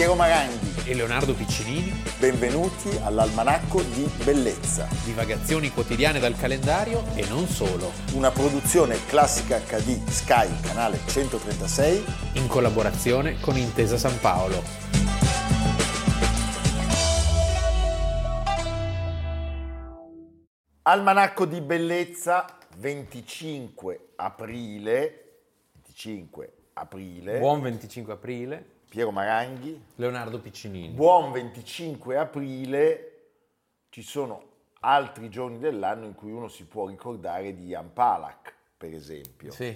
Piero Maranghi. e Leonardo Piccinini, Benvenuti all'Almanacco di Bellezza, divagazioni quotidiane dal calendario e non solo, una produzione classica HD Sky, canale 136. in collaborazione con Intesa San Paolo. Almanacco di Bellezza 25 aprile. 25 aprile. Buon 25 aprile, Piero Maranghi. Leonardo Piccinini. Buon 25 aprile. Ci sono altri giorni dell'anno in cui uno si può ricordare di Ian Palak, per esempio. Sì.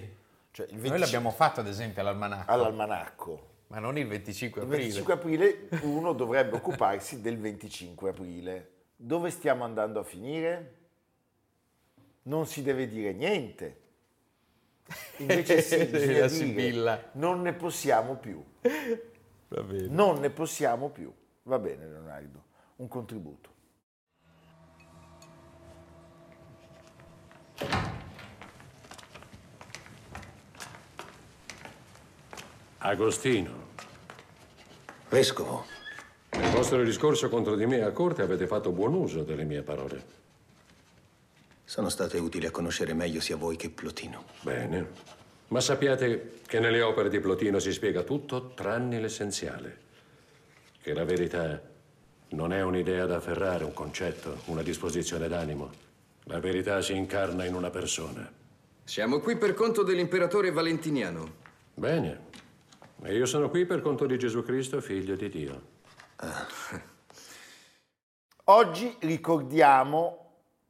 Cioè il Noi 25 l'abbiamo fatto ad esempio all'almanacco, all'almanacco. ma non il 25 Il aprile. 25 aprile uno dovrebbe occuparsi del 25 aprile. Dove stiamo andando a finire? Non si deve dire niente. Invece sì, La bisogna dire, sibilla. non ne possiamo più. Va bene. Non ne possiamo più. Va bene Leonardo, un contributo. Agostino, Vescovo, nel vostro discorso contro di me a corte avete fatto buon uso delle mie parole. Sono state utili a conoscere meglio sia voi che Plotino. Bene. Ma sappiate che nelle opere di Plotino si spiega tutto tranne l'essenziale. Che la verità non è un'idea da afferrare, un concetto, una disposizione d'animo. La verità si incarna in una persona. Siamo qui per conto dell'imperatore Valentiniano. Bene. E io sono qui per conto di Gesù Cristo, figlio di Dio. Oggi ricordiamo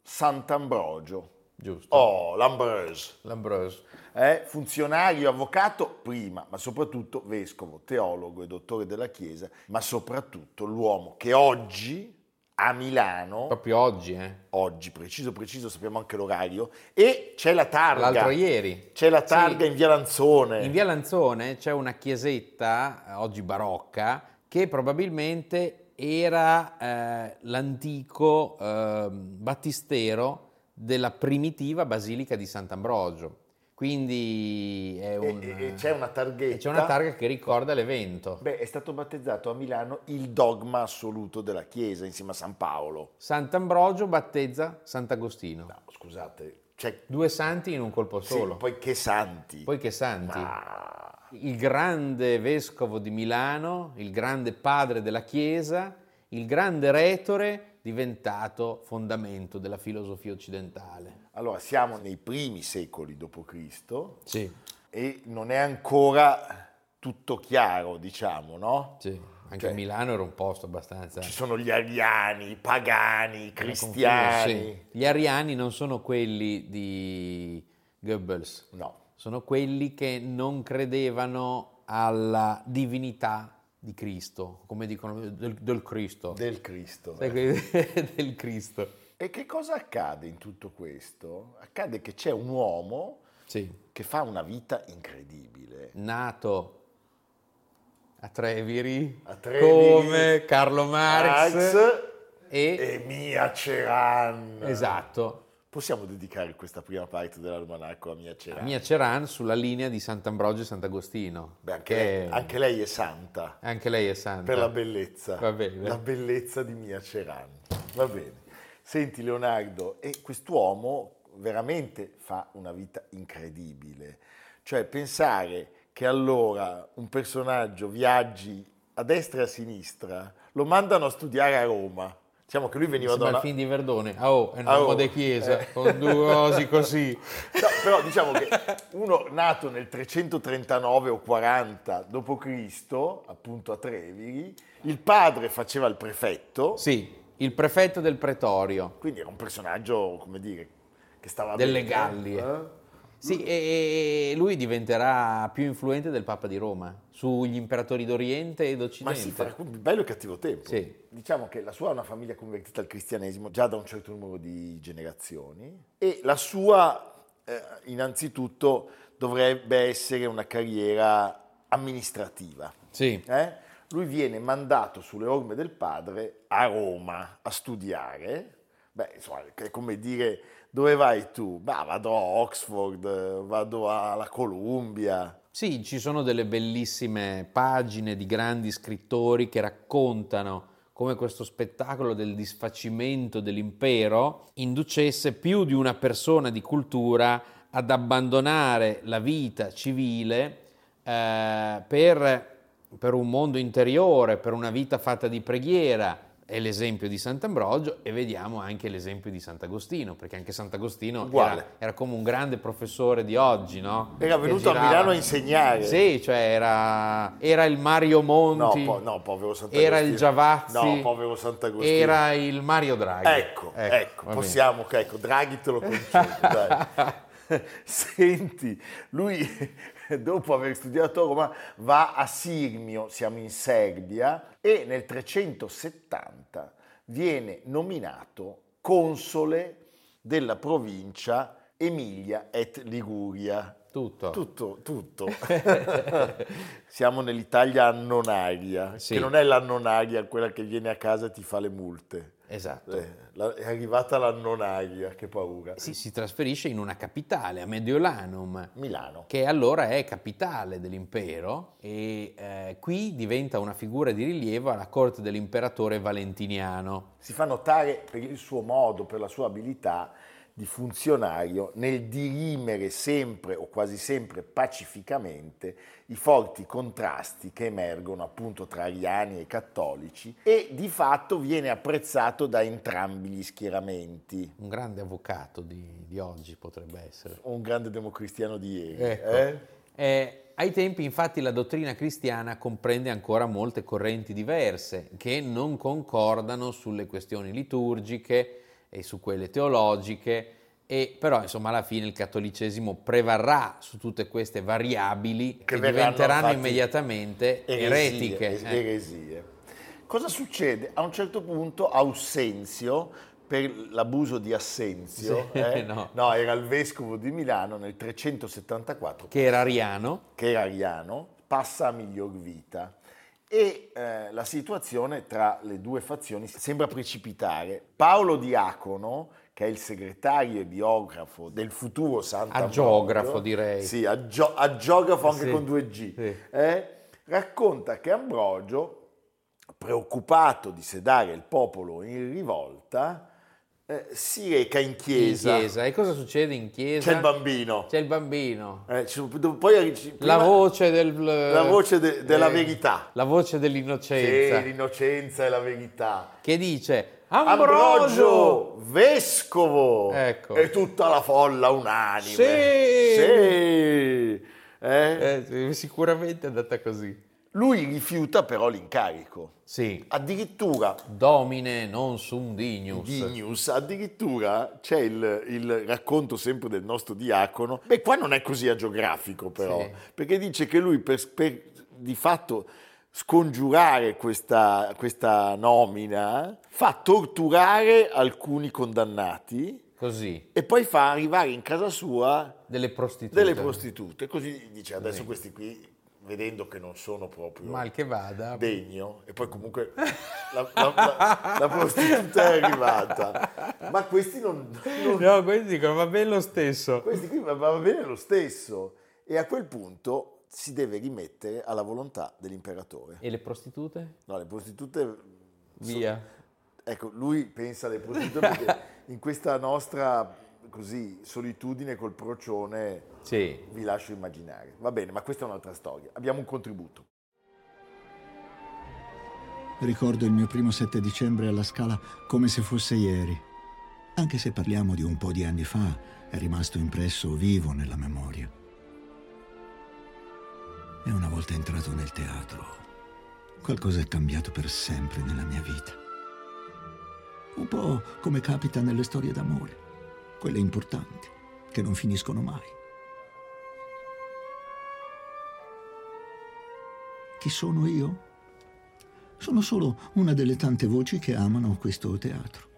Sant'Ambrogio. Giusto. Oh, l'Ambrose. L'Ambrose. È funzionario, avvocato prima, ma soprattutto vescovo, teologo e dottore della Chiesa, ma soprattutto l'uomo che oggi a Milano, Proprio oggi, eh. oggi preciso preciso, sappiamo anche l'orario, e c'è la targa. L'altro ieri. C'è la targa Sì. in via Lanzone. In via Lanzone c'è una chiesetta, eh, oggi barocca, che probabilmente era eh, l'antico eh, battistero della primitiva basilica di Sant'Ambrogio. Quindi è un, e, e c'è una targhetta. c'è una targa che ricorda l'evento. Beh, è stato battezzato a Milano il dogma assoluto della Chiesa insieme a San Paolo. Sant'Ambrogio battezza Sant'Agostino. No, scusate, c'è Due santi in un colpo sì, solo. poi che santi. Poi che santi. Ma- il grande vescovo di Milano, il grande padre della Chiesa, il grande retore diventato fondamento della filosofia occidentale. Allora, siamo nei primi secoli d.C. Sì, e non è ancora tutto chiaro, diciamo, no? sì. Anche Cioè- Milano era un posto abbastanza... Ci sono gli ariani, i pagani, i cristiani. confuso, sì. Gli ariani non sono quelli di Goebbels, No, sono quelli che non credevano alla divinità di Cristo, come dicono, del, del Cristo. del Cristo. Que- del Cristo. E che cosa accade in tutto questo? Accade che c'è un uomo Sì. che fa una vita incredibile. nato a Treviri, A Treviri, come Carlo Marx, Marx e, e Mia Ceran. esatto, Possiamo dedicare questa prima parte dell'almanacco a Mia Ceran? Mia Ceran sulla linea di Sant'Ambrogio e Sant'Agostino. Beh, anche, che- lei, anche lei è santa anche lei è santa. per la bellezza. Va bene. La bellezza di Mia Ceran. Va bene. Senti Leonardo, e quest'uomo veramente fa una vita incredibile. Cioè pensare che allora un personaggio viaggi a destra e a sinistra, lo mandano a studiare a Roma. Diciamo che lui veniva da Sembra una... il film di Verdone. Ah, oh, è un Ah, uomo oh, di chiesa, eh. con due osi così. No, però diciamo che uno nato nel 339 o 40 d.C., appunto a Treviri, il padre faceva il prefetto, Sì, il prefetto del pretorio. quindi era un personaggio, come dire, che stava Delle bene. Gallie. eh? Sì, e lui diventerà più influente del Papa di Roma sugli imperatori d'Oriente e Ma d'Occidente. sì, fa bello e cattivo tempo. Sì. Diciamo che la sua è una famiglia convertita al cristianesimo già da un certo numero di generazioni e la sua, eh, innanzitutto, dovrebbe essere una carriera amministrativa. Sì. Eh? Lui viene mandato sulle orme del padre a Roma a studiare. Beh, insomma, è come dire, dove vai tu? Bah, vado a Oxford, vado alla Columbia. Sì, ci sono delle bellissime pagine di grandi scrittori che raccontano come questo spettacolo del disfacimento dell'impero inducesse più di una persona di cultura ad abbandonare la vita civile eh, per, per un mondo interiore, per una vita fatta di preghiera, è l'esempio di Sant'Ambrogio e vediamo anche l'esempio di Sant'Agostino, perché anche Sant'Agostino era, era, come un grande professore di oggi, no? Era venuto a Milano a insegnare. Sì, cioè era, era il Mario Monti. No, po- no, povero Sant'Agostino. Era il Giavazzi. No, povero Sant'Agostino. Era il Mario Draghi. Ecco, ecco, ecco possiamo, ecco, Draghi te lo concedo, dai. Senti, lui dopo aver studiato a Roma va a Sirmio, siamo in Serbia, e nel 370 viene nominato console della provincia Emilia et Liguria. Tutto. Tutto, tutto. Siamo nell'Italia annonaria, sì. che non è l'annonaria quella che viene a casa e ti fa le multe. Esatto. Eh, è arrivata la nonaria, che paura. Si, si trasferisce in una capitale, a Mediolanum. Milano. Che allora è capitale dell'impero e eh, qui diventa una figura di rilievo alla corte dell'imperatore Valentiniano. Si fa notare per il suo modo, per la sua abilità di funzionario nel dirimere sempre o quasi sempre pacificamente i forti contrasti che emergono appunto tra ariani e cattolici e di fatto viene apprezzato da entrambi gli schieramenti. Un grande avvocato di, di oggi potrebbe essere. Un grande democristiano di ieri. Ecco. Eh? Eh, ai tempi infatti la dottrina cristiana comprende ancora molte correnti diverse che non concordano sulle questioni liturgiche, e su quelle teologiche, e però insomma alla fine il cattolicesimo prevarrà su tutte queste variabili che, che diventeranno immediatamente eresie, eretiche. Eh. Eresie. Cosa succede? A un certo punto Ausenzio, per l'abuso di Assenzio, sì, eh, no. no. era il vescovo di Milano nel 374, che era ariano, che era ariano passa a miglior vita e eh, la situazione tra le due fazioni sembra precipitare. Paolo Diacono, che è il segretario e biografo del futuro Santa Agiografo direi. Sì, agio- agiografo anche sì, con due G. Sì. Eh, racconta che Ambrogio, preoccupato di sedare il popolo in rivolta, eh, si reca in chiesa. In chiesa. E cosa succede in chiesa? C'è il bambino. C'è il bambino. Eh, poi, la voce, del, la voce de, della eh, verità. La voce dell'innocenza. Sì, l'innocenza e la verità. Che dice Ambrogio, Ambrogio vescovo. Ecco. E tutta la folla unanime. Sì. sì. Eh? Eh, sicuramente è andata così. Lui rifiuta però l'incarico. Sì. Addirittura... Domine non sum dignus. Dignus. Addirittura c'è il, il, racconto sempre del nostro diacono. Beh, qua non è così agiografico però, sì. perché dice che lui per, per di fatto scongiurare questa, questa nomina fa torturare alcuni condannati. Così. E poi fa arrivare in casa sua delle prostitute. Delle prostitute. Così dice adesso sì. questi qui vedendo che non sono proprio mal che vada. degno e poi comunque la, la, la, la, prostituta è arrivata. Ma questi non, non no questi dicono va bene lo stesso. Questi qui va, va bene lo stesso. E a quel punto si deve rimettere alla volontà dell'imperatore. E le prostitute? no le prostitute via. so, ecco lui pensa alle prostitute perché in questa nostra così solitudine col procione sì. vi lascio immaginare. Va bene, ma questa è un'altra storia. Abbiamo un contributo. Ricordo il mio primo 7 dicembre alla Scala come se fosse ieri. Anche se parliamo di un po' di anni fa, è rimasto impresso vivo nella memoria. E una volta entrato nel teatro, qualcosa è cambiato per sempre nella mia vita. Un po' come capita nelle storie d'amore quelle importanti, che non finiscono mai. Chi sono io? Sono solo una delle tante voci che amano questo teatro.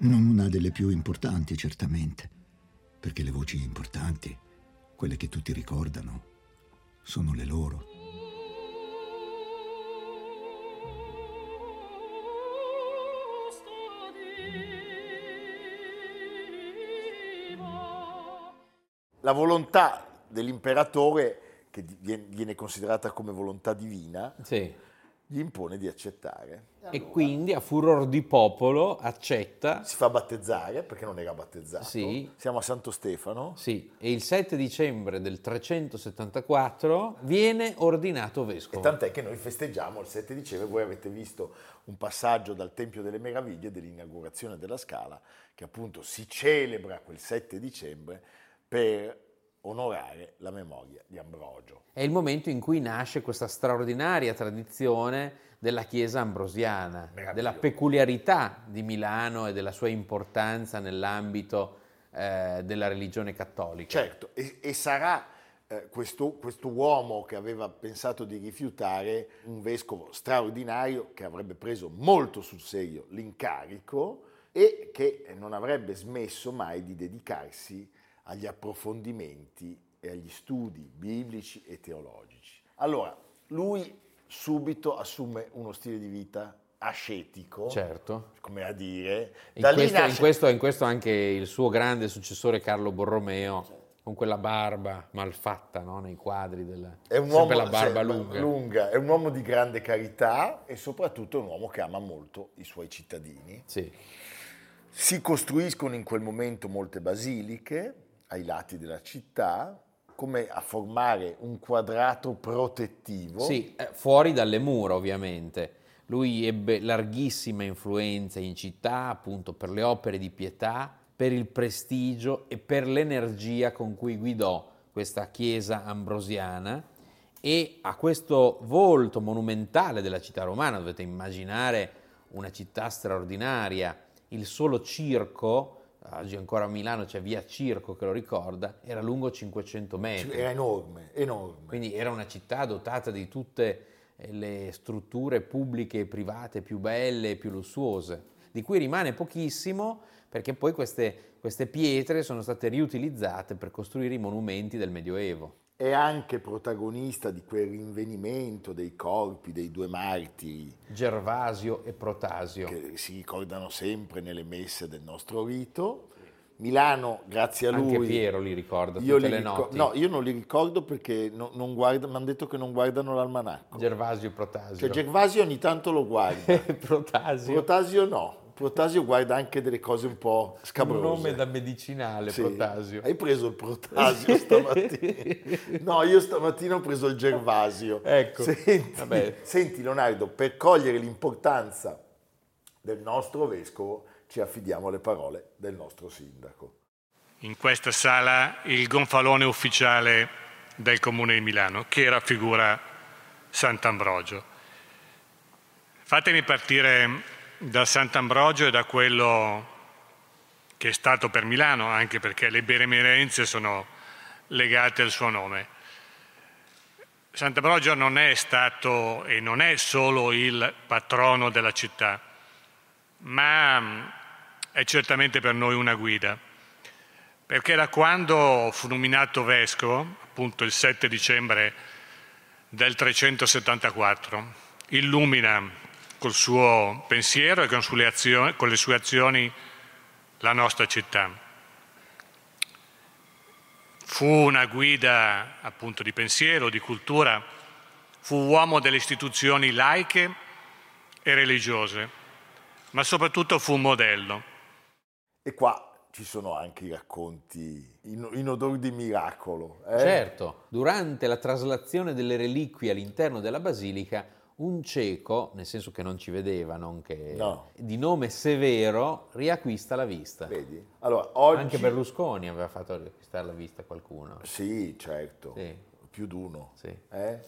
Non una delle più importanti, certamente, perché le voci importanti, quelle che tutti ricordano, sono le loro. La volontà dell'imperatore che viene considerata come volontà divina, Sì. gli impone di accettare. E quindi a furor di popolo accetta, Si fa battezzare perché non era battezzato. Sì. Siamo a Santo Stefano. sì, e il 7 dicembre del 374 viene ordinato E vescovo. tant'è che noi festeggiamo il 7 dicembre, voi avete visto un passaggio dal Tempio delle Meraviglie dell'inaugurazione della Scala, che appunto si celebra quel 7 dicembre per onorare la memoria di Ambrogio. È il momento in cui nasce questa straordinaria tradizione della Chiesa ambrosiana, della peculiarità di Milano e della sua importanza nell'ambito eh, della religione cattolica. Certo, e, e sarà eh, questo, questo uomo che aveva pensato di rifiutare un vescovo straordinario che avrebbe preso molto sul serio l'incarico e che non avrebbe smesso mai di dedicarsi agli approfondimenti e agli studi biblici e teologici. Allora, lui subito assume uno stile di vita ascetico, Certo. come a dire, In questo, in, nasce- questo, in questo anche il suo grande successore Carlo Borromeo, con quella barba malfatta no? nei quadri, del, È un sempre uomo la barba se- lunga. è un uomo di grande carità e soprattutto è un uomo che ama molto i suoi cittadini. Sì. Si costruiscono in quel momento molte basiliche ai lati della città, come a formare un quadrato protettivo. Sì, eh, fuori dalle mura ovviamente. Lui ebbe larghissima influenza in città appunto per le opere di pietà, per il prestigio e per l'energia con cui guidò questa chiesa ambrosiana e a questo volto monumentale della città romana, dovete immaginare una città straordinaria, il solo circo, oggi ancora a Milano c'è via Circo che lo ricorda, era lungo 500 metri. Era enorme, enorme. Quindi era una città dotata di tutte eh, le strutture pubbliche e private più belle e più lussuose, di cui rimane pochissimo perché poi queste, queste pietre sono state riutilizzate per costruire i monumenti del Medioevo. È anche protagonista di quel rinvenimento dei corpi dei due martiri Gervasio e Protasio. che si ricordano sempre nelle messe del nostro rito. Milano, grazie a lui. Anche Piero li ricorda io tutte li le ricor- notti. No, io non li ricordo perché no- mi hanno detto che non guardano l'almanacco. Gervasio e Protasio. Cioè Gervasio ogni tanto lo guarda, Protasio. Protasio no. Protasio guarda anche delle cose un po' un scabrose. nome da medicinale, Sì. Protasio. Hai preso il Protasio stamattina? No, io stamattina ho preso il Gervasio. Ecco. Senti, Vabbè. senti, Leonardo, per cogliere l'importanza del nostro vescovo ci affidiamo alle parole del nostro sindaco. in questa sala il gonfalone ufficiale del Comune di Milano, che raffigura Sant'Ambrogio. Fatemi partire da Sant'Ambrogio e da quello che è stato per Milano, anche perché le benemerenze sono legate al suo nome. Sant'Ambrogio non è stato e non è solo il patrono della città, ma mm, è certamente per noi una guida, perché da quando fu nominato vescovo, appunto il 7 dicembre del 374, illumina col suo pensiero e con, sulle azioni- con le sue azioni la nostra città. Fu una guida appunto di pensiero, di cultura, fu uomo delle istituzioni laiche e religiose, ma soprattutto fu un modello. E qua ci sono anche i racconti in, in odore di miracolo. eh? Certo, durante la traslazione delle reliquie all'interno della basilica, un cieco, nel senso che non ci vedeva, non che No. di nome Severo, riacquista la vista. Vedi? Allora, oggi... Anche Berlusconi aveva fatto riacquistare la vista a qualcuno. Sì, certo. Sì. Più di uno. Sì. Eh?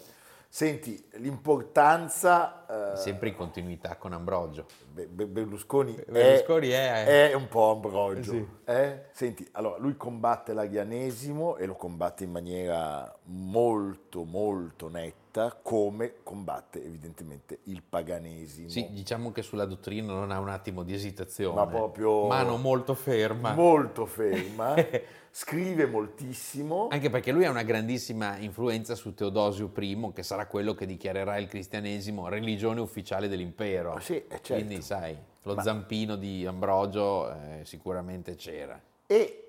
Senti, l'importanza... eh, Sempre in continuità con Ambrogio. Be- Be- Berlusconi, Berlusconi è, è- è un po' Ambrogio. Sì. eh? Senti, allora lui combatte l'arianesimo e lo combatte in maniera molto molto netta, come combatte evidentemente il paganesimo. Sì, diciamo che sulla dottrina non ha un attimo di esitazione. Ma proprio- Mano molto ferma. Molto ferma, scrive moltissimo. Anche perché lui ha una grandissima influenza su Teodosio I, che sarà quello che dichiarerà il cristianesimo religione ufficiale dell'impero. Ah, sì, eh, certo. Quindi, sai, lo zampino di Ambrogio eh, sicuramente c'era. E eh,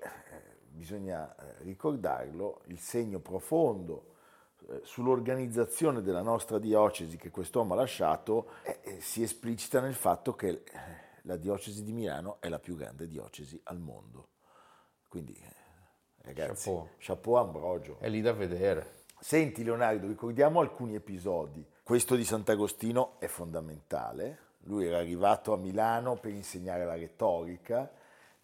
bisogna eh, ricordarlo, il segno profondo sull'organizzazione della nostra diocesi che quest'uomo ha lasciato eh, si esplicita nel fatto che la diocesi di Milano è la più grande diocesi al mondo. Quindi, ragazzi, Chapeau. chapeau Ambrogio. È lì da vedere. Senti Leonardo, ricordiamo alcuni episodi. Questo di Sant'Agostino è fondamentale. Lui era arrivato a Milano per insegnare la retorica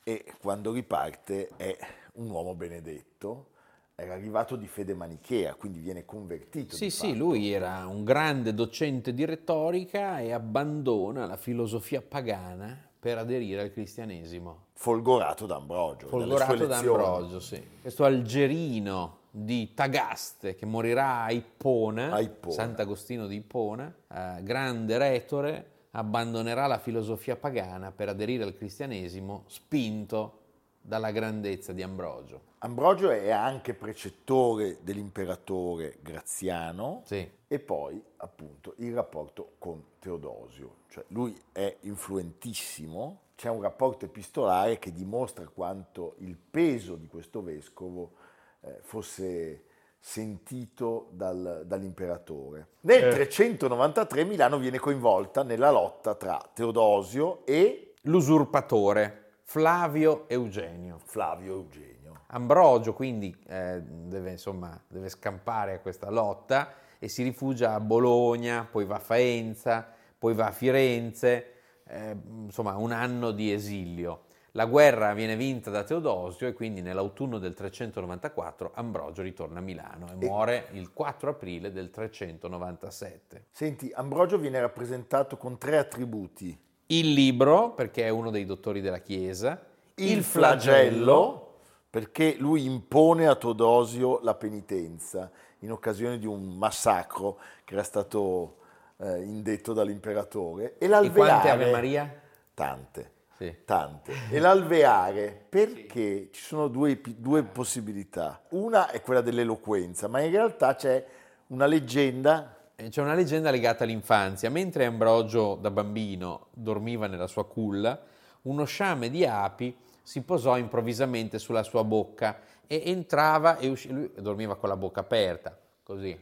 e quando riparte è un uomo benedetto. Era arrivato di fede manichea, quindi viene convertito. Sì, sì, lui era un grande docente di retorica e abbandona la filosofia pagana per aderire al cristianesimo. Folgorato da Ambrogio. Folgorato da. Ambrogio, sì. Questo algerino di Tagaste che morirà a Ippona, A Ippona. Sant'Agostino di Ippona, eh, grande retore, abbandonerà la filosofia pagana per aderire al cristianesimo, spinto dalla grandezza di Ambrogio. Ambrogio è anche precettore dell'imperatore Graziano Sì. e poi appunto il rapporto con Teodosio, cioè lui è influentissimo, c'è un rapporto epistolare che dimostra quanto il peso di questo vescovo eh, fosse sentito dal- dall'imperatore. Nel 393 Milano viene coinvolta nella lotta tra Teodosio e L'usurpatore Flavio Eugenio. Flavio Eugenio. Ambrogio quindi eh, deve, insomma, deve scampare a questa lotta e si rifugia a Bologna, poi va a Faenza, poi va a Firenze, eh, insomma un anno di esilio. La guerra viene vinta da Teodosio e quindi nell'autunno del 394 Ambrogio ritorna a Milano e muore il 4 aprile del 397. Senti, Ambrogio viene rappresentato con tre attributi. Il libro, perché è uno dei dottori della Chiesa, il flagello, perché lui impone a Teodosio la penitenza in occasione di un massacro che era stato eh, indetto dall'imperatore, e e l'alveare. quante Ave Maria? Tante, Sì. tante. E l'alveare, perché ci sono due, due possibilità. Una è quella dell'eloquenza, ma in realtà c'è una leggenda Eh, C'è una leggenda legata all'infanzia. Mentre Ambrogio da bambino dormiva nella sua culla, uno sciame di api si posò improvvisamente sulla sua bocca e entrava e usciva. Lui dormiva con la bocca aperta, così.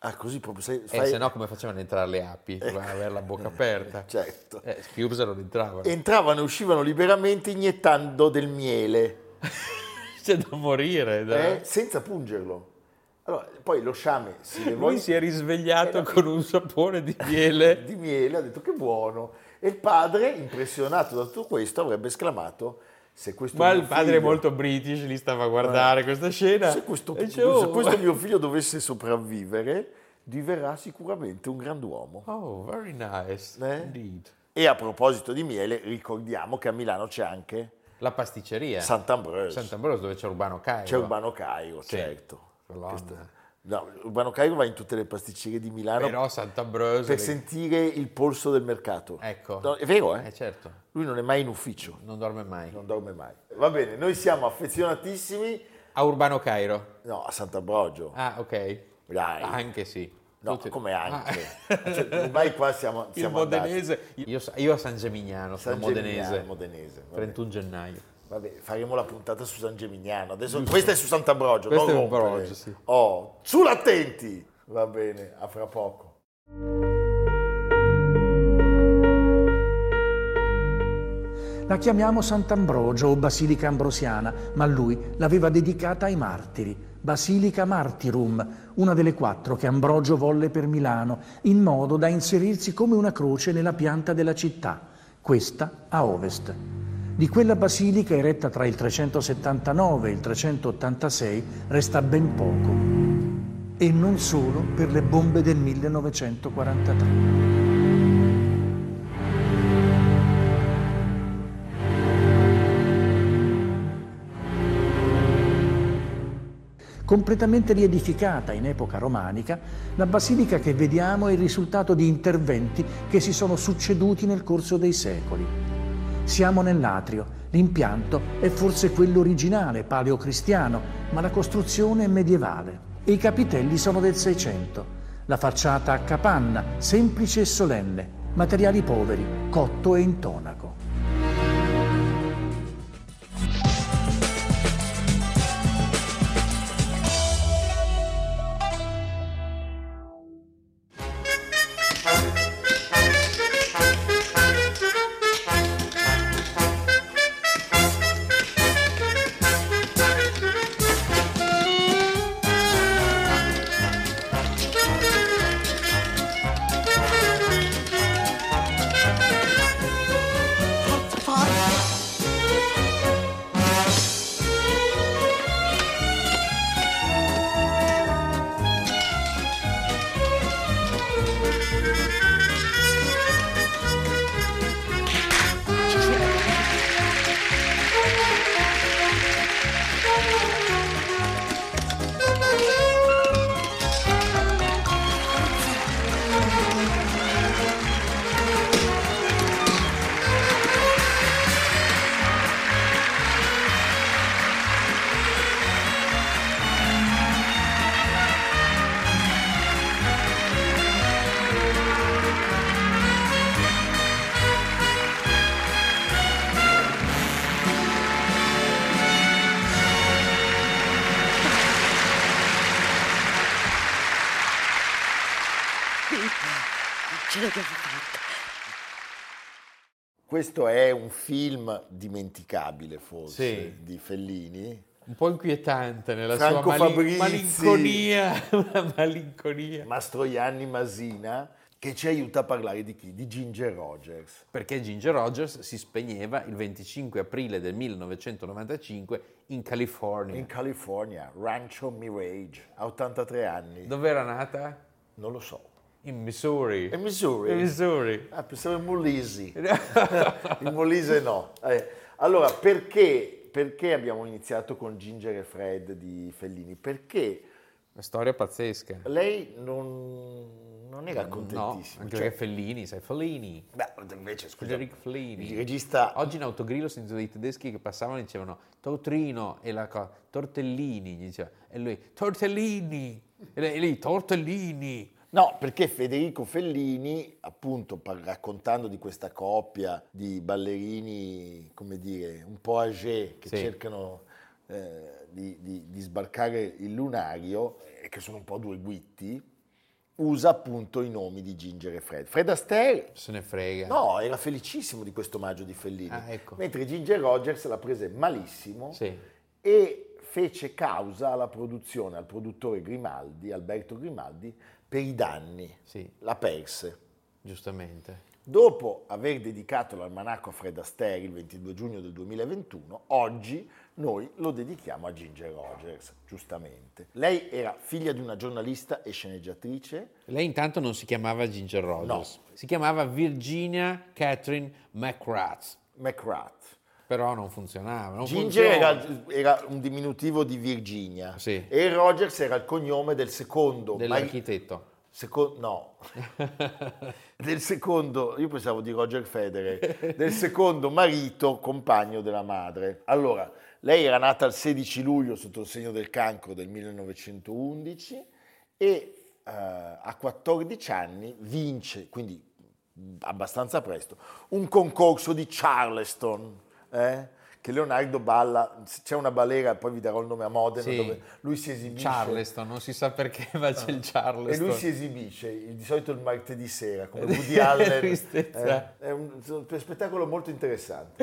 Ah, così proprio sai, E fai- se no come facevano ad entrare le api? Doveva avere la bocca aperta. Certo. Eh, Chiuse non entravano. Entravano e uscivano liberamente iniettando del miele, C'è da morire. da- eh, senza pungerlo. Allora, poi lo sciame si levò Lui si è risvegliato Eh, con un sapore di miele. di miele, ha detto che buono. E il padre, impressionato da tutto questo, avrebbe esclamato: Se questo Ma il padre è figlio- molto british, li stava a guardare questa scena. Se questo, e dice, se "Oh, questo ma- mio figlio dovesse sopravvivere, diverrà sicuramente un grand'uomo. Oh, very nice. Eh? Indeed. E a proposito di miele, ricordiamo che a Milano c'è anche La pasticceria. Sant'Ambrogio. Sant'Ambrosio dove c'è Urbano Cairo. C'è Urbano Cairo, Sì. certo. Colonna. No, Urbano Cairo va in tutte le pasticcerie di Milano Però Sant'Ambrosio... per le- sentire il polso del mercato. Ecco. No, è vero, eh? Eh certo, Lui non è mai in ufficio, non dorme mai. non dorme mai. Va bene, noi siamo affezionatissimi A Urbano Cairo. no, a Sant'Ambrogio. Ah, ok. Dai. Anche sì. No, Tutti- come anche. Ah. Cioè, ormai qua siamo, Il siamo andati. modenese. Io, io a San Gemignano, sono San modenese. Gemignano, modenese. vabbè. 31 gennaio. Vabbè, faremo la puntata su San Gemignano. Adesso questa è su Sant'Ambrogio. Questa non è. Ambrogio, sì. Oh, sull'attenti! Va bene, a fra poco. La chiamiamo Sant'Ambrogio o Basilica Ambrosiana, ma lui l'aveva dedicata ai martiri, Basilica Martyrum, una delle quattro che Ambrogio volle per Milano, in modo da inserirsi come una croce nella pianta della città, questa a ovest. Di quella basilica eretta tra il 379 e il 386 resta ben poco, e non solo per le bombe del 1943. Completamente riedificata in epoca romanica, la basilica che vediamo è il risultato di interventi che si sono succeduti nel corso dei secoli. Siamo nell'atrio, l'impianto è forse quello originale, paleocristiano, ma la costruzione è medievale i capitelli sono del Seicento. La facciata a capanna, semplice e solenne, materiali poveri, cotto e intonaco. Questo è un film dimenticabile, forse, Sì. di Fellini. Un po' inquietante nella Franco sua mali- Fabrizi. malinconia, una malinconia. Mastroianni Masina, che ci aiuta a parlare di chi? Di Ginger Rogers. Perché Ginger Rogers si spegneva il 25 aprile del 1995 in California. In California, Rancho Mirage, a 83 anni. Dove era nata? Non lo so. In Missouri. In Missouri? In Missouri. Ah, pensavo in Molise. in Molise no. Eh, Allora, perché, perché abbiamo iniziato con Ginger e Fred di Fellini? Perché Una storia pazzesca. lei non, non era No, contentissima. anche cioè- perché Fellini, sai, Fellini. Beh, invece, scusa, Federico Fellini. il regista Oggi in autogrill ho sentito dei tedeschi che passavano e dicevano Totrino e la cosa, Tortellini, gli diceva. E lui, Tortellini! E lei, Tortellini! No, perché Federico Fellini, appunto, par- raccontando di questa coppia di ballerini, come dire, un po' âgé, che Sì. cercano eh, di, di- di sbarcare il lunario, e che sono un po' due guitti, usa appunto i nomi di Ginger e Fred. Fred Astaire, Se ne frega. no, era felicissimo di questo omaggio di Fellini, Ah, ecco. mentre Ginger Rogers l'ha prese malissimo Sì. e fece causa alla produzione, al produttore Grimaldi, Alberto Grimaldi, per i danni. Sì, La perse. giustamente. Dopo aver dedicato l'almanacco a Fred Astaire il 22 giugno del 2021, oggi noi lo dedichiamo a Ginger Rogers, giustamente. Lei era figlia di una giornalista e sceneggiatrice. Lei intanto non si chiamava Ginger Rogers, si chiamava Virginia Catherine McGrath, McGrath. Però non funzionava. Non Ginger era, era un diminutivo di Virginia Sì. e Rogers era il cognome del secondo dell'architetto. Seco- no, del secondo, io pensavo di Roger Federer, del secondo marito, compagno della madre. Allora, lei era nata il 16 luglio sotto il segno del cancro del 1911 e eh, a 14 anni vince, quindi abbastanza presto, un concorso di Charleston, eh, che Leonardo balla, c'è una balera, poi vi darò il nome a Modena, Sì. dove lui si esibisce. Charleston, non si sa perché, ma c'è il E Charleston. lui si esibisce di solito il martedì sera, come Woody Allen. Eh, è un, un spettacolo molto interessante.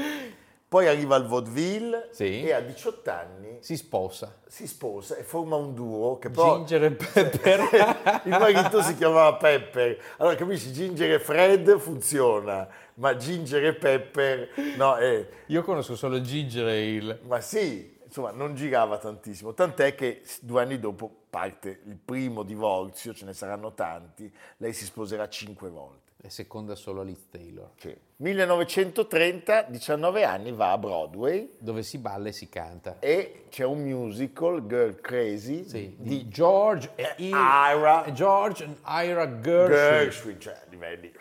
Poi arriva al vaudeville Sì. e a 18 anni Si sposa. si sposa e forma un duo che però Ginger e Pepper. il marito si chiamava Pepper. Allora capisci, Ginger e Fred funziona, ma Ginger e Pepper no, eh, Io conosco solo Ginger Ale. ma sì, insomma, non girava tantissimo. Tant'è che due anni dopo parte il primo divorzio, ce ne saranno tanti. Lei si sposerà cinque volte. E seconda solo Liz Taylor. 1930, 19 anni, va a Broadway Dove si balla e si canta. e c'è un musical, Girl Crazy, Sì, di di George e Eh, Ira. George and Ira Gershwin. Gershwin, cioè a livelli...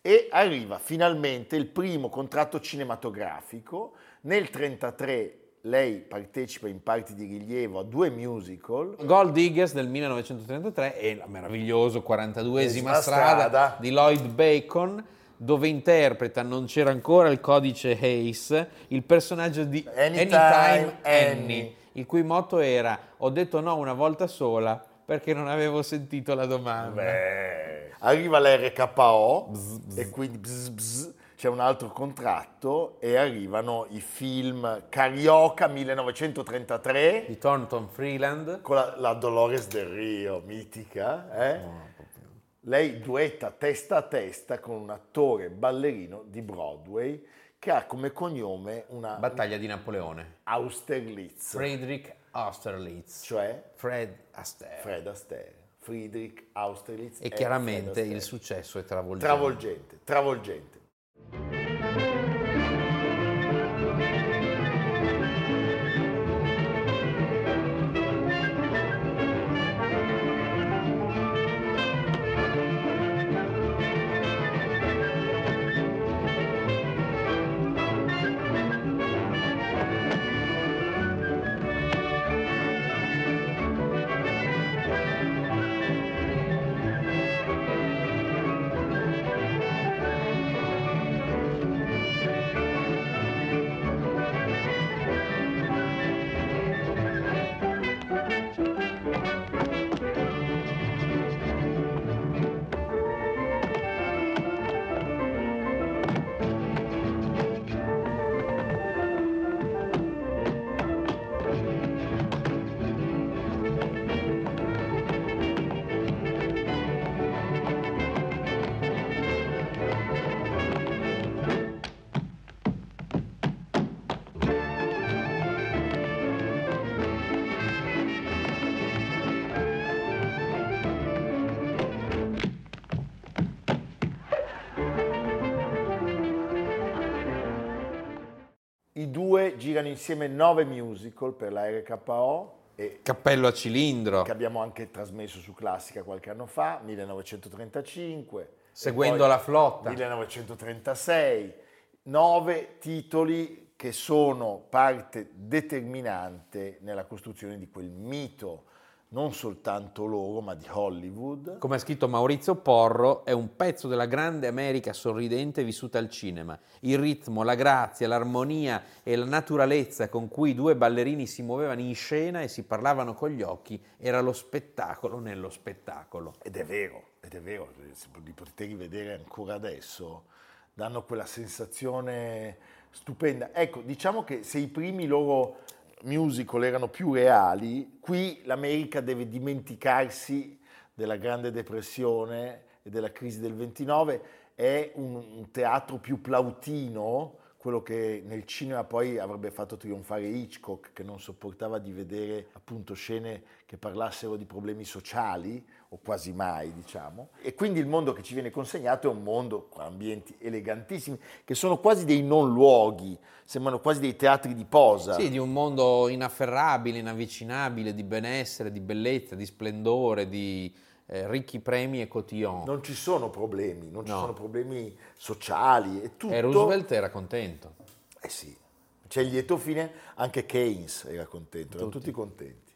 E arriva finalmente il primo contratto cinematografico. Nel 1933 lei partecipa in parti di rilievo a due musical. Gold Diggers del 1933 e la meraviglioso 42esima Esima strada, strada. di Lloyd Bacon dove interpreta, non c'era ancora il codice Hayes, il personaggio di Anytime Anytime Annie. Annie, il cui motto era ho detto no una volta sola perché non avevo sentito la domanda. Beh, arriva l'RKO e quindi bzz, bzz, c'è un altro contratto e arrivano i film Carioca 1933 Di Thornton Freeland. con la, la Dolores del Rio, mitica. eh? Lei duetta testa a testa con un attore ballerino di Broadway che ha come cognome una Battaglia di Napoleone. Austerlitz, Friedrich Austerlitz. cioè Fred Astaire. Fred Astaire. Friedrich Austerlitz E chiaramente il successo è travolgente. travolgente, travolgente. Girano insieme nove musical per la RKO e Cappello a cilindro. che abbiamo anche trasmesso su Classica qualche anno fa, 1935. Seguendo la flotta. 1936. Nove titoli che sono parte determinante nella costruzione di quel mito, non soltanto loro, ma di Hollywood. Come ha scritto Maurizio Porro, è un pezzo della grande America sorridente vissuta al cinema. Il ritmo, la grazia, l'armonia e la naturalezza con cui i due ballerini si muovevano in scena e si parlavano con gli occhi era lo spettacolo nello spettacolo. Ed è vero, ed è vero, li potete rivedere ancora adesso, danno quella sensazione stupenda. Ecco, diciamo che se i primi loro musical erano più reali, qui l'America deve dimenticarsi della Grande Depressione e della crisi del 29, è un, teatro più plautino, quello che nel cinema poi avrebbe fatto trionfare Hitchcock, che non sopportava di vedere appunto scene che parlassero di problemi sociali, o quasi mai, diciamo. E quindi il mondo che ci viene consegnato è un mondo con ambienti elegantissimi, che sono quasi dei non luoghi, sembrano quasi dei teatri di posa. Sì, di un mondo inafferrabile, inavvicinabile, di benessere, di bellezza, di splendore, di eh, ricchi premi e cotillon. Non ci sono problemi, non ci No. sono problemi sociali, è tutto... E Roosevelt era contento. Eh sì, c'è il lieto fine, anche Keynes era contento, erano tutti contenti.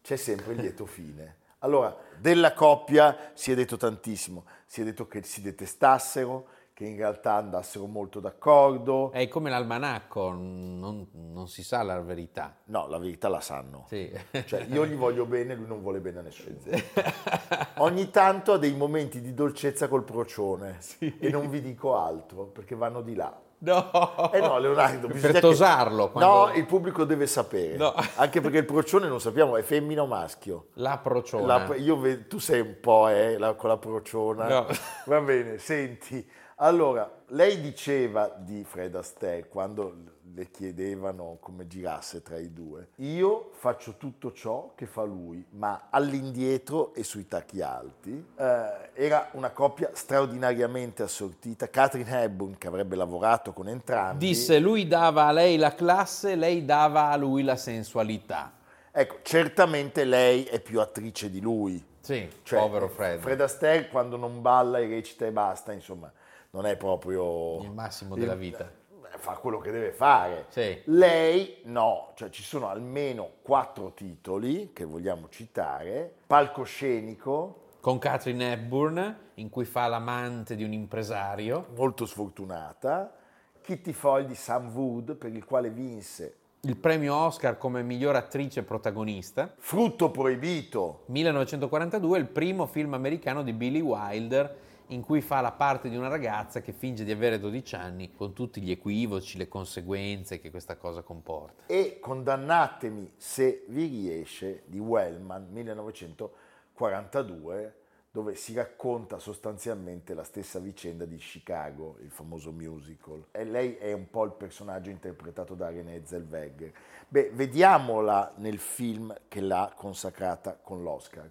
C'è sempre il lieto fine. Allora, della coppia si è detto tantissimo, si è detto che si detestassero, che in realtà andassero molto d'accordo. È come l'almanacco, non, non si sa la verità. No, la verità la sanno. Sì. Cioè, io gli voglio bene, lui non vuole bene a nessuno. Ogni tanto ha dei momenti di dolcezza col procione e non vi dico altro perché vanno di là. No! Eh no, Leonardo, bisogna per che- tosarlo. quando- No, il pubblico deve sapere. No. Anche perché il procione non sappiamo, è femmina o maschio. La prociona. La- io ve- tu sei un po' eh, la- con la prociona. No. Va bene, senti. Allora, lei diceva di Fred Astaire quando le chiedevano come girasse tra i due. Io faccio tutto ciò che fa lui, ma all'indietro e sui tacchi alti. Eh, era una coppia straordinariamente assortita. Catherine Hepburn, che avrebbe lavorato con entrambi. Disse lui dava a lei la classe, lei dava a lui la sensualità. Ecco, certamente lei è più attrice di lui. Sì, Cioè, povero Fred. Fred Astaire quando non balla e recita e basta, insomma, non è proprio... Il massimo della vita. Fa quello che deve fare. Sì. Lei no, cioè ci sono almeno quattro titoli che vogliamo citare. Palcoscenico, Con Catherine Hepburn, in cui fa l'amante di un impresario. molto sfortunata. Kitty Foyle di Sam Wood, per il quale vinse Il premio Oscar come miglior attrice protagonista. Frutto Proibito, 1942 il primo film americano di Billy Wilder in cui fa la parte di una ragazza che finge di avere 12 anni con tutti gli equivoci, le conseguenze che questa cosa comporta. e Condannatemi se vi riesce di Wellman 1942 dove si racconta sostanzialmente la stessa vicenda di Chicago, il famoso musical. E lei è un po' il personaggio interpretato da Renée Zellweger. Beh, vediamola nel film che l'ha consacrata con l'Oscar.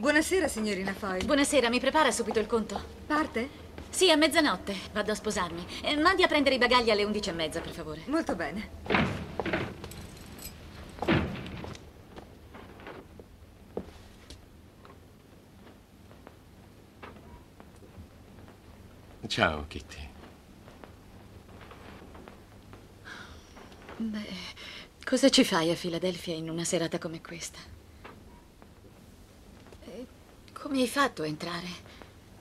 Buonasera, signorina Foyle. Buonasera, mi prepara subito il conto? Parte? Sì, a mezzanotte. Vado a sposarmi. Eh, mandi a prendere i bagagli alle undici e mezza, per favore. Molto bene. Ciao, Kitty. Beh, cosa ci fai a Filadelfia in una serata come questa? Come hai fatto a entrare?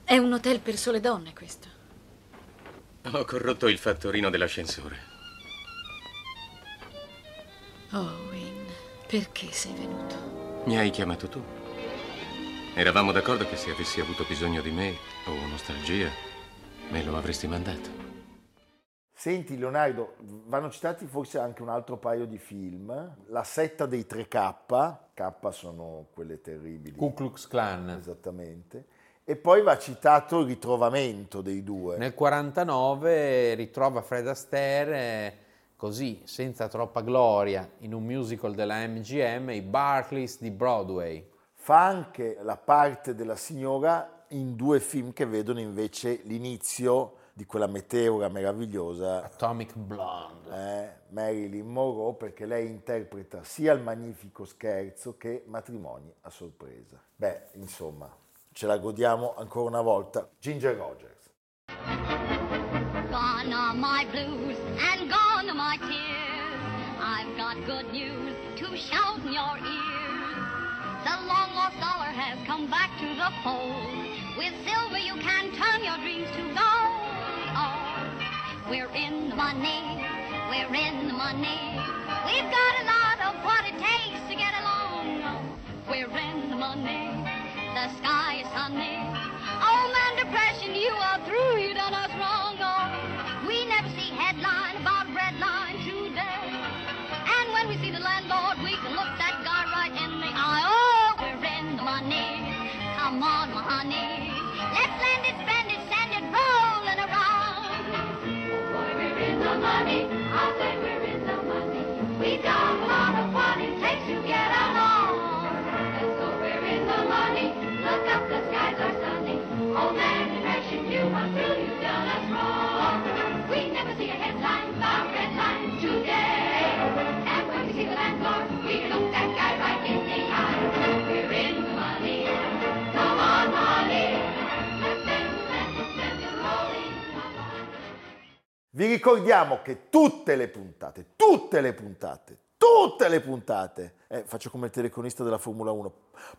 È un hotel per sole donne, questo. Ho corrotto il fattorino dell'ascensore. Oh, Win, perché sei venuto? Mi hai chiamato tu. Eravamo d'accordo che se avessi avuto bisogno di me o nostalgia, me lo avresti mandato. Senti Leonardo, vanno citati forse anche un altro paio di film. La setta dei 3K, K sono quelle terribili. Ku Klux Klan. Esattamente. E poi va citato il ritrovamento dei due. Nel 49 ritrova Fred Astaire così, senza troppa gloria, in un musical della MGM, i Barclays di Broadway. Fa anche la parte della signora in due film che vedono invece l'inizio di quella meteora meravigliosa Atomic Blonde. eh, Marilyn Monroe perché lei interpreta sia il magnifico scherzo che matrimoni a sorpresa. Beh, insomma, ce la godiamo ancora una volta. Ginger Rogers. Gone are my blues and gone are my tears. I've got good news to shout in your ears. The long lost dollar has come back to the fold. With silver you can turn your dreams to gold. Oh, we're in the money, we're in the money. We've got a lot of what it takes to get along. We're in the money, the sky is sunny. Oh man, depression, you are through, you done us wrong. Oh, we never see headline about red line today. And when we see the landlord, we can look that guy right in the eye. Oh, we're in the money. Come on, my honey. Let's lend it, spend it, send it rolling money? I said, where is the money? We got Vi ricordiamo che tutte le puntate, tutte le puntate, tutte le puntate, eh, faccio come il telecronista della Formula 1,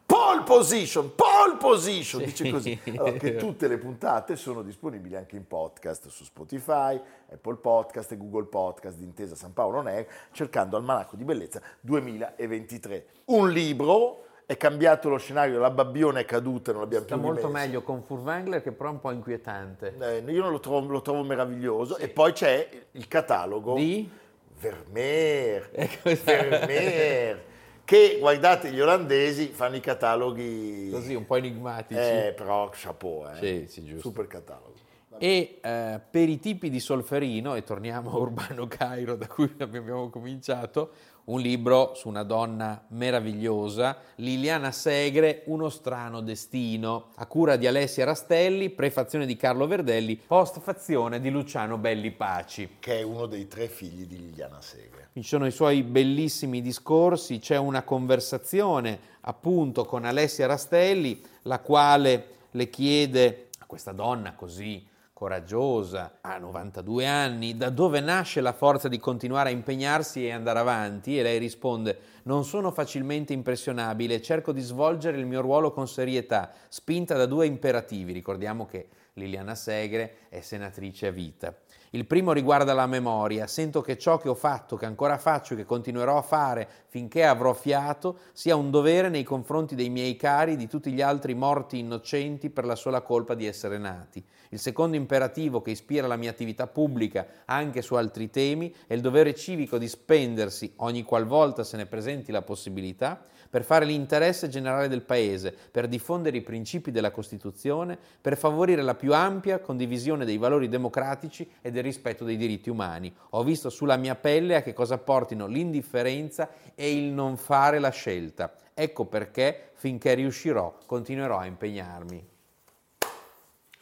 pole position, pole position, Sì. dice così, allora, che tutte le puntate sono disponibili anche in podcast su Spotify, Apple Podcast e Google Podcast di Intesa San Paolo Air, cercando Almanacco di Bellezza 2023. Un libro, è cambiato lo scenario, la babbione è caduta, non l'abbiamo Sta più molto meglio con Furwangler che però è un po' inquietante. Eh, io lo trovo, lo trovo meraviglioso. E poi c'è il catalogo Di? Vermeer. Ecco, Vermeer. Che guardate, gli olandesi fanno i cataloghi. Così, un po' enigmatici. Eh, però chapeau, eh. Sì, sì, giusto. Super catalogo. E eh, per i tipi di Solferino, e torniamo a Urbano Cairo da cui abbiamo cominciato, un libro su una donna meravigliosa, Liliana Segre, Uno strano destino, a cura di Alessia Rastelli, prefazione di Carlo Verdelli, postfazione di Luciano Belli Paci. Che è uno dei tre figli di Liliana Segre. Ci sono i suoi bellissimi discorsi, c'è una conversazione appunto con Alessia Rastelli, la quale le chiede a questa donna così coraggiosa, ha 92 anni, da dove nasce la forza di continuare a impegnarsi e andare avanti? E lei risponde, non sono facilmente impressionabile, cerco di svolgere il mio ruolo con serietà, spinta da due imperativi. Ricordiamo che Liliana Segre è senatrice a vita. Il primo riguarda la memoria. Sento che ciò che ho fatto, che ancora faccio e che continuerò a fare finché avrò fiato, sia un dovere nei confronti dei miei cari e di tutti gli altri morti innocenti per la sola colpa di essere nati. Il secondo imperativo che ispira la mia attività pubblica anche su altri temi è il dovere civico di spendersi, ogni qualvolta se ne presenti la possibilità, per fare l'interesse generale del Paese, per diffondere i principi della Costituzione, per favorire la più ampia condivisione dei valori democratici e del rispetto dei diritti umani. Ho visto sulla mia pelle a che cosa portino l'indifferenza e il non fare la scelta. Ecco perché, finché riuscirò, continuerò a impegnarmi.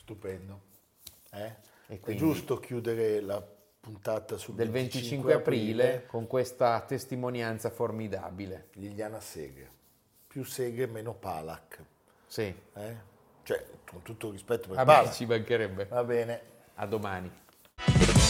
Stupendo. Eh? È giusto chiudere la puntata sul Del 25 aprile con questa testimonianza formidabile. Liliana Segre. Più Segre, meno Palak. Sì. Eh? Cioè, con tutto il rispetto per Vabbè, Palak. ci mancherebbe. Va bene. A domani.